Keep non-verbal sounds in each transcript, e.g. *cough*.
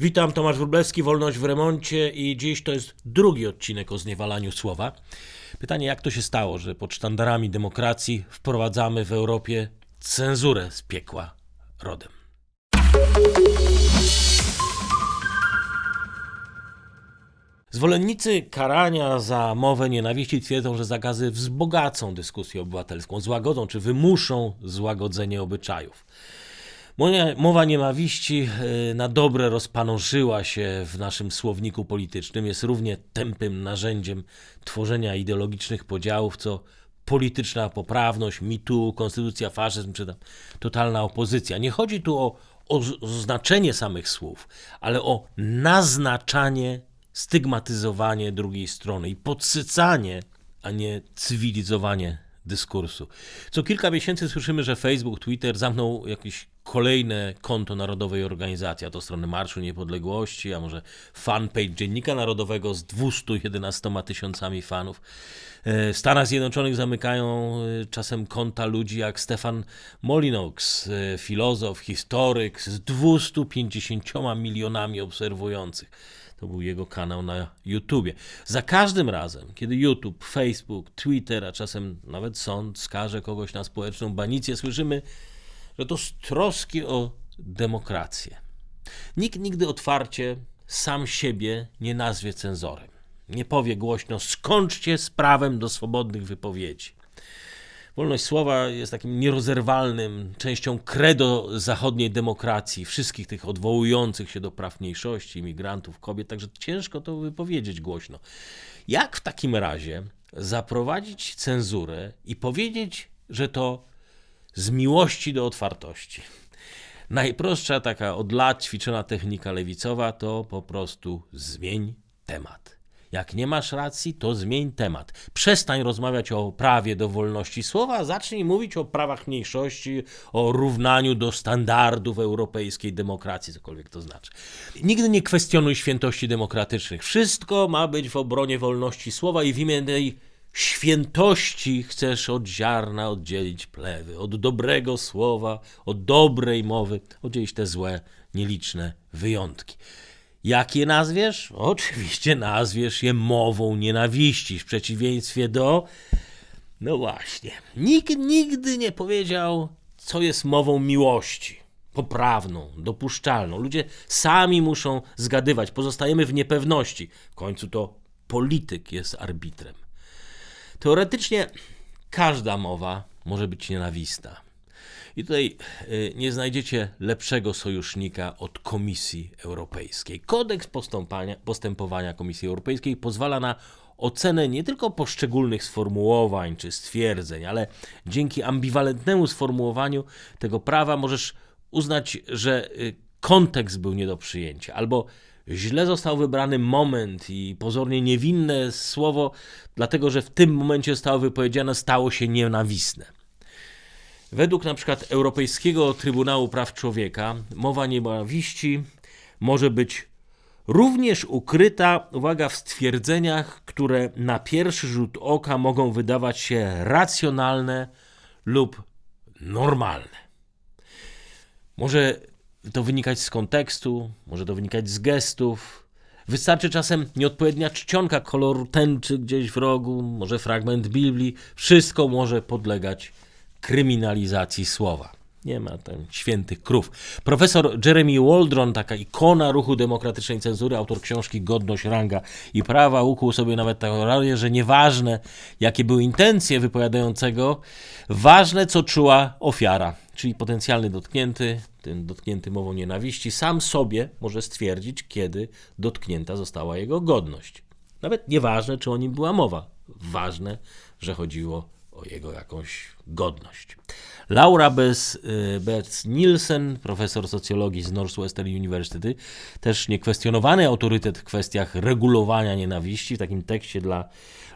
Witam, Tomasz Wróblewski, Wolność w remoncie i dziś to jest drugi odcinek o zniewalaniu słowa. Pytanie, jak to się stało, że pod sztandarami demokracji wprowadzamy w Europie cenzurę z piekła rodem. Zwolennicy karania za mowę nienawiści twierdzą, że zakazy wzbogacą dyskusję obywatelską, złagodzą czy wymuszą złagodzenie obyczajów. Moja mowa nienawiści e, na dobre rozpanoszyła się w naszym słowniku politycznym. Jest równie tępym narzędziem tworzenia ideologicznych podziałów, co polityczna poprawność, mitu, konstytucja, faszyzm czy tam totalna opozycja. Nie chodzi tu o, o znaczenie samych słów, ale o naznaczanie, stygmatyzowanie drugiej strony i podsycanie, a nie cywilizowanie dyskursu. Co kilka miesięcy słyszymy, że Facebook, Twitter zamknął jakieś kolejne konto narodowej organizacji, a to strony Marszu Niepodległości, a może fanpage Dziennika Narodowego z 211 tysiącami fanów. E, w Stanach Zjednoczonych zamykają e, czasem konta ludzi jak Stefan Molinox, e, filozof, historyk z 250 milionami obserwujących. To był jego kanał na YouTubie. Za każdym razem, kiedy YouTube, Facebook, Twitter, a czasem nawet sąd skaże kogoś na społeczną banicję, słyszymy, że to z troski o demokrację. Nikt nigdy otwarcie sam siebie nie nazwie cenzorem. Nie powie głośno: skończcie z prawem do swobodnych wypowiedzi. Wolność słowa jest takim nierozerwalnym częścią credo zachodniej demokracji, wszystkich tych odwołujących się do praw mniejszości, imigrantów, kobiet, także ciężko to wypowiedzieć głośno. Jak w takim razie zaprowadzić cenzurę i powiedzieć, że to z miłości do otwartości? Najprostsza taka od lat ćwiczona technika lewicowa to po prostu zmień temat. Jak nie masz racji, to zmień temat. Przestań rozmawiać o prawie do wolności słowa, zacznij mówić o prawach mniejszości, o równaniu do standardów europejskiej demokracji, cokolwiek to znaczy. Nigdy nie kwestionuj świętości demokratycznych. Wszystko ma być w obronie wolności słowa i w imię tej świętości chcesz od ziarna oddzielić plewy, od dobrego słowa, od dobrej mowy, oddzielić te złe, nieliczne wyjątki. Jak je nazwiesz? *laughs* Oczywiście nazwiesz je mową nienawiści, w przeciwieństwie do. No właśnie. Nikt nigdy nie powiedział, co jest mową miłości. Poprawną, dopuszczalną. Ludzie sami muszą zgadywać. Pozostajemy w niepewności. W końcu to polityk jest arbitrem. Teoretycznie każda mowa może być nienawistna. I tutaj y, nie znajdziecie lepszego sojusznika od Komisji Europejskiej. Kodeks postępowania, postępowania Komisji Europejskiej pozwala na ocenę nie tylko poszczególnych sformułowań czy stwierdzeń, ale dzięki ambiwalentnemu sformułowaniu tego prawa możesz uznać, że y, kontekst był nie do przyjęcia, albo źle został wybrany moment i pozornie niewinne słowo, dlatego że w tym momencie zostało wypowiedziane, stało się nienawistne. Według na przykład Europejskiego Trybunału Praw Człowieka mowa nienawiści może być również ukryta, uwaga, w stwierdzeniach, które na pierwszy rzut oka mogą wydawać się racjonalne lub normalne. Może to wynikać z kontekstu, może to wynikać z gestów. Wystarczy czasem nieodpowiednia czcionka koloru tęczy gdzieś w rogu, może fragment Biblii. Wszystko może podlegać kryminalizacji słowa. Nie ma ten świętych krów. Profesor Jeremy Waldron, taka ikona ruchu demokratycznej cenzury, autor książki Godność, Ranga i Prawa, ukuł sobie nawet taką radię, że nieważne jakie były intencje wypowiadającego, ważne co czuła ofiara, czyli potencjalny dotknięty, ten dotknięty mową nienawiści, sam sobie może stwierdzić, kiedy dotknięta została jego godność. Nawet nieważne, czy o nim była mowa. Ważne, że chodziło o jego jakąś godność. Laura Betz Nielsen, profesor socjologii z Northwestern University, też niekwestionowany autorytet w kwestiach regulowania nienawiści, w takim tekście dla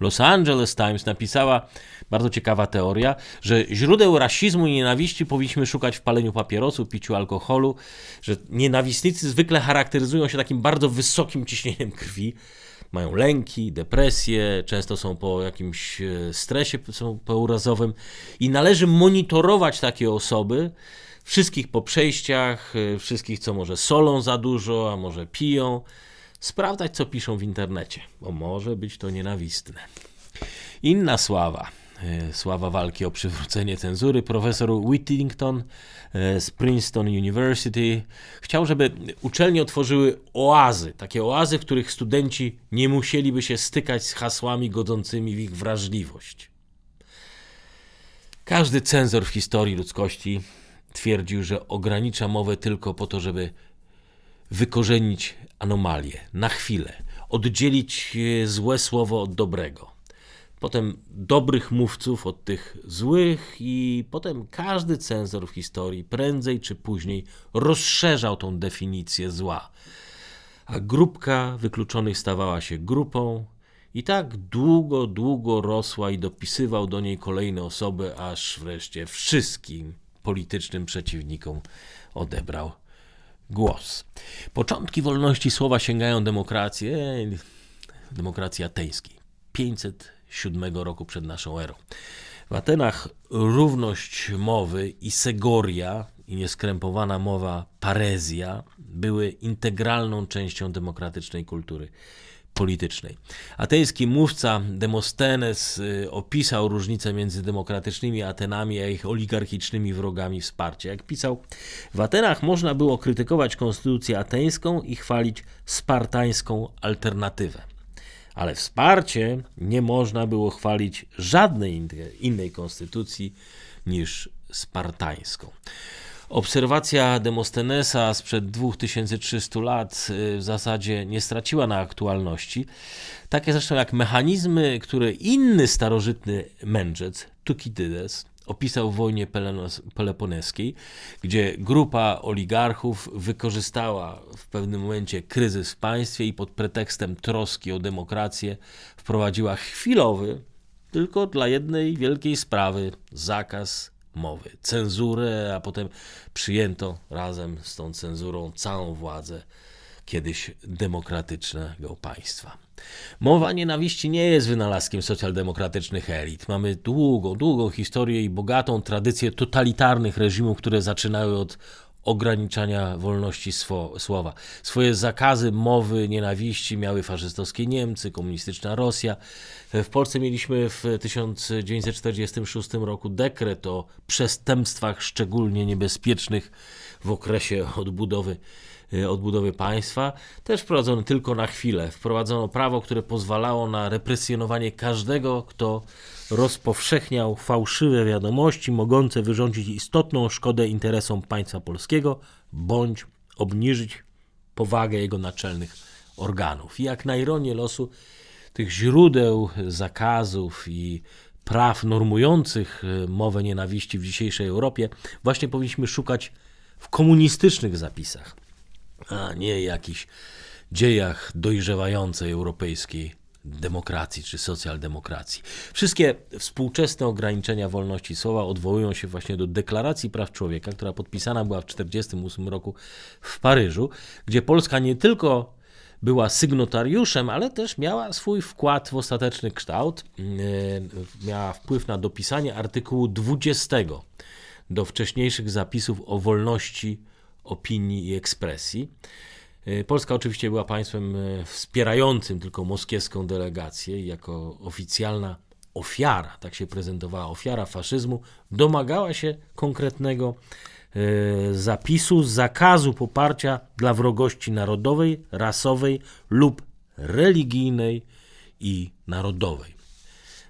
Los Angeles Times napisała bardzo ciekawa teoria, że źródeł rasizmu i nienawiści powinniśmy szukać w paleniu papierosów, piciu alkoholu, że nienawistnicy zwykle charakteryzują się takim bardzo wysokim ciśnieniem krwi, mają lęki, depresje, często są po jakimś e, stresie są pourazowym i należy monitorować takie osoby Wszystkich po przejściach, y, wszystkich, co może solą za dużo, a może piją. Sprawdzać, co piszą w internecie, bo może być to nienawistne. Inna sława, sława walki o przywrócenie cenzury, profesor Whittington y, z Princeton University chciał, żeby uczelnie otworzyły oazy, takie oazy, w których studenci nie musieliby się stykać z hasłami godzącymi w ich wrażliwość. Każdy cenzor w historii ludzkości twierdził, że ogranicza mowę tylko po to, żeby wykorzenić anomalię na chwilę, oddzielić e, złe słowo od dobrego. Potem dobrych mówców od tych złych, i potem każdy cenzor w historii prędzej czy później rozszerzał tą definicję zła. A grupka wykluczonych stawała się grupą, i tak długo, długo rosła i dopisywał do niej kolejne osoby, aż wreszcie wszystkim politycznym przeciwnikom odebrał głos. Początki wolności słowa sięgają demokrację, demokracji ateńskiej. 507 roku przed naszą erą. W Atenach równość mowy i segoria i nieskrępowana mowa parezja były integralną częścią demokratycznej kultury politycznej. Ateński mówca Demostenes y, opisał różnicę między demokratycznymi Atenami a ich oligarchicznymi wrogami wsparcia. Jak pisał, w Atenach można było krytykować konstytucję ateńską i chwalić spartańską alternatywę. Ale wsparcie nie można było chwalić żadnej innej konstytucji niż spartańską. Obserwacja Demostenesa sprzed 2300 lat y, w zasadzie nie straciła na aktualności. Takie zresztą jak mechanizmy, które inny starożytny mędrzec, Tukidydes, opisał w wojnie peloponeskiej, gdzie grupa oligarchów wykorzystała w pewnym momencie kryzys w państwie i pod pretekstem troski o demokrację wprowadziła chwilowy, tylko dla jednej wielkiej sprawy, zakaz mowy, cenzurę, a potem przyjęto razem z tą cenzurą całą władzę kiedyś demokratycznego państwa. Mowa nienawiści nie jest wynalazkiem socjaldemokratycznych elit. Mamy długą, długą historię i bogatą tradycję totalitarnych reżimów, które zaczynały od ograniczania wolności słowa. Swoje zakazy mowy nienawiści miały faszystowskie Niemcy, komunistyczna Rosja. W Polsce mieliśmy w 1946 roku dekret o przestępstwach szczególnie niebezpiecznych w okresie odbudowy odbudowy państwa, też wprowadzono tylko na chwilę. Wprowadzono prawo, które pozwalało na represjonowanie każdego, kto rozpowszechniał fałszywe wiadomości mogące wyrządzić istotną szkodę interesom państwa polskiego bądź obniżyć powagę jego naczelnych organów. I jak na ironię losu, tych źródeł zakazów i praw normujących y, mowę nienawiści w dzisiejszej Europie właśnie powinniśmy szukać w komunistycznych zapisach a nie jakichś dziejach dojrzewającej europejskiej demokracji czy socjaldemokracji. Wszystkie współczesne ograniczenia wolności słowa odwołują się właśnie do Deklaracji Praw Człowieka, która podpisana była w 1948 roku w Paryżu, gdzie Polska nie tylko była sygnotariuszem, ale też miała swój wkład w ostateczny kształt. Yy, miała wpływ na dopisanie artykułu 20 do wcześniejszych zapisów o wolności opinii i ekspresji. E, Polska oczywiście była państwem e, wspierającym tylko moskiewską delegację i jako oficjalna ofiara, tak się prezentowała, ofiara faszyzmu, domagała się konkretnego e, zapisu zakazu poparcia dla wrogości narodowej, rasowej lub religijnej i narodowej.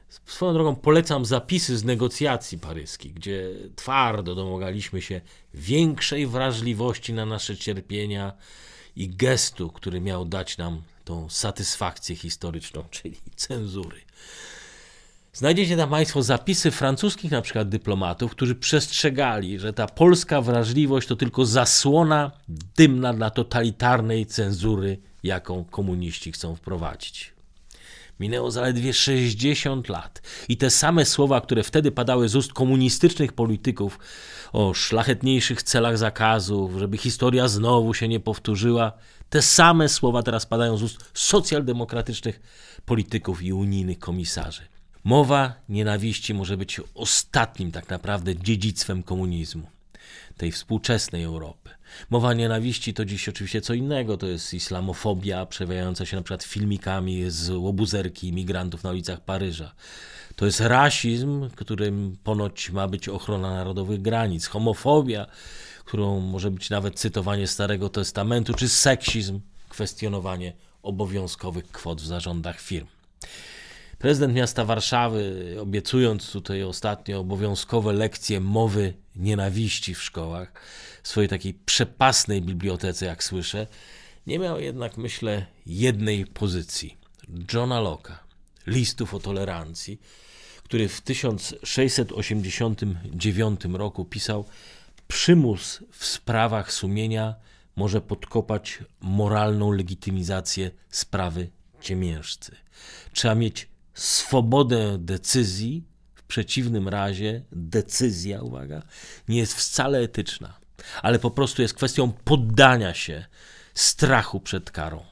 Swoją drogą polecam zapisy z negocjacji paryskich, gdzie twardo domagaliśmy się większej wrażliwości na nasze cierpienia i gestu, który miał dać nam tą satysfakcję historyczną, *laughs* czyli cenzury. Znajdziecie tam Państwo zapisy francuskich na przykład dyplomatów, którzy przestrzegali, że ta polska wrażliwość to tylko zasłona dymna dla totalitarnej cenzury, jaką komuniści chcą wprowadzić. Minęło zaledwie 60 lat i te same słowa, które wtedy padały z ust komunistycznych polityków o szlachetniejszych celach zakazów, żeby historia znowu się nie powtórzyła, te same słowa teraz padają z ust socjaldemokratycznych polityków i unijnych komisarzy. Mowa nienawiści może być ostatnim tak naprawdę dziedzictwem komunizmu. Tej współczesnej Europy. Mowa nienawiści to dziś oczywiście co innego, to jest islamofobia przewijająca się na przykład filmikami z łobuzerki imigrantów na ulicach Paryża. To jest rasizm, którym ponoć ma być ochrona narodowych granic, homofobia, którą może być nawet cytowanie Starego Testamentu, czy seksizm, kwestionowanie obowiązkowych kwot w zarządach firm. Prezydent miasta Warszawy, obiecując tutaj ostatnio obowiązkowe lekcje mowy nienawiści w szkołach, w swojej takiej przepasnej bibliotece, jak słyszę, nie miał jednak, myślę, jednej pozycji. Johna Locke'a, listów o tolerancji, który w 1689 roku pisał: Przymus w sprawach sumienia może podkopać moralną legitymizację sprawy ciemiężcy. Trzeba mieć swobodę decyzji, w przeciwnym razie decyzja, uwaga, nie jest wcale etyczna, ale po prostu jest kwestią poddania się strachu przed karą.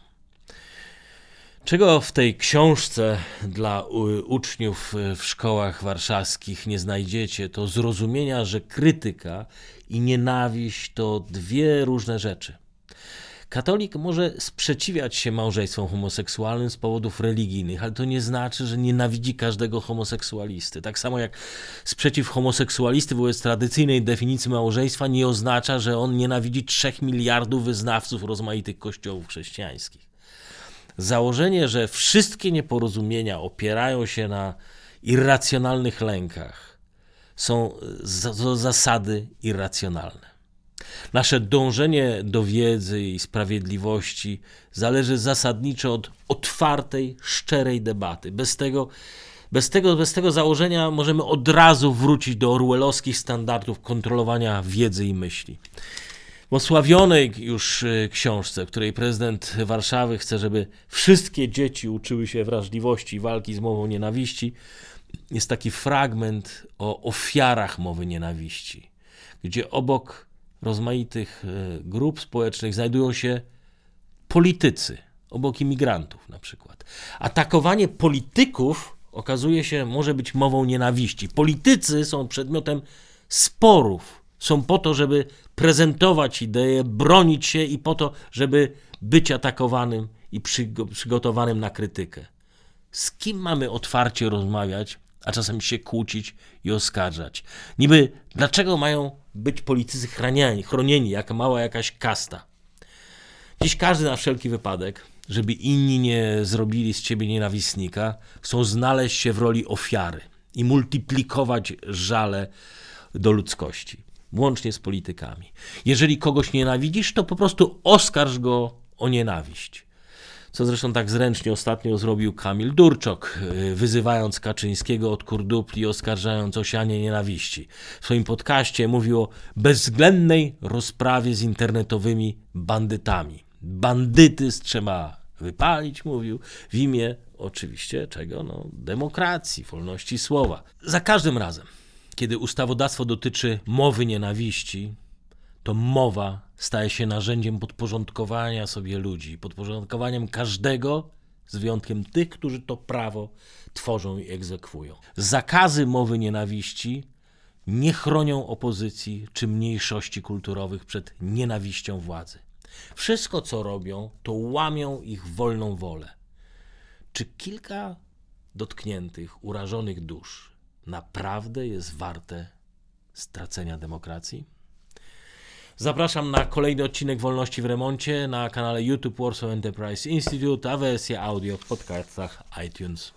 Czego w tej książce dla uczniów w szkołach warszawskich nie znajdziecie, to zrozumienia, że krytyka i nienawiść to dwie różne rzeczy. Katolik może sprzeciwiać się małżeństwom homoseksualnym z powodów religijnych, ale to nie znaczy, że nienawidzi każdego homoseksualisty. Tak samo jak sprzeciw homoseksualisty wobec tradycyjnej definicji małżeństwa nie oznacza, że on nienawidzi trzech miliardów wyznawców rozmaitych kościołów chrześcijańskich. Założenie, że wszystkie nieporozumienia opierają się na irracjonalnych lękach, są z zasady irracjonalne. Nasze dążenie do wiedzy i sprawiedliwości zależy zasadniczo od otwartej, szczerej debaty. Bez tego, bez tego, bez tego założenia możemy od razu wrócić do orwellowskich standardów kontrolowania wiedzy i myśli. W osławionej już e, książce, w której prezydent Warszawy chce, żeby wszystkie dzieci uczyły się wrażliwości i walki z mową nienawiści, jest taki fragment o ofiarach mowy nienawiści, gdzie obok rozmaitych e, grup społecznych znajdują się politycy, obok imigrantów na przykład. Atakowanie polityków okazuje się może być mową nienawiści. Politycy są przedmiotem sporów. Są po to, żeby prezentować idee, bronić się i po to, żeby być atakowanym i przygotowanym na krytykę. Z kim mamy otwarcie rozmawiać, a czasem się kłócić i oskarżać? Niby dlaczego mają być politycy chronieni, chronieni jak mała jakaś kasta. Dziś każdy na wszelki wypadek, żeby inni nie zrobili z ciebie nienawistnika, chcą znaleźć się w roli ofiary i multiplikować żale do ludzkości, łącznie z politykami. Jeżeli kogoś nienawidzisz, to po prostu oskarż go o nienawiść co zresztą tak zręcznie ostatnio zrobił Kamil Durczok, y, wyzywając Kaczyńskiego od kurdupli oskarżając o sianie nienawiści. W swoim podcaście mówił o bezwzględnej rozprawie z internetowymi bandytami. Bandytyzm trzeba wypalić, mówił, w imię oczywiście czego? No, demokracji, wolności słowa. Za każdym razem, kiedy ustawodawstwo dotyczy mowy nienawiści, to mowa staje się narzędziem podporządkowania sobie ludzi, podporządkowaniem każdego, z wyjątkiem tych, którzy to prawo tworzą i egzekwują. Zakazy mowy nienawiści nie chronią opozycji czy mniejszości kulturowych przed nienawiścią władzy. Wszystko, co robią, to łamią ich wolną wolę. Czy kilka dotkniętych, urażonych dusz naprawdę jest warte stracenia demokracji? Zapraszam na kolejny odcinek Wolności w Remoncie na kanale YouTube Warsaw Enterprise Institute, a wersja audio w podcastach iTunes.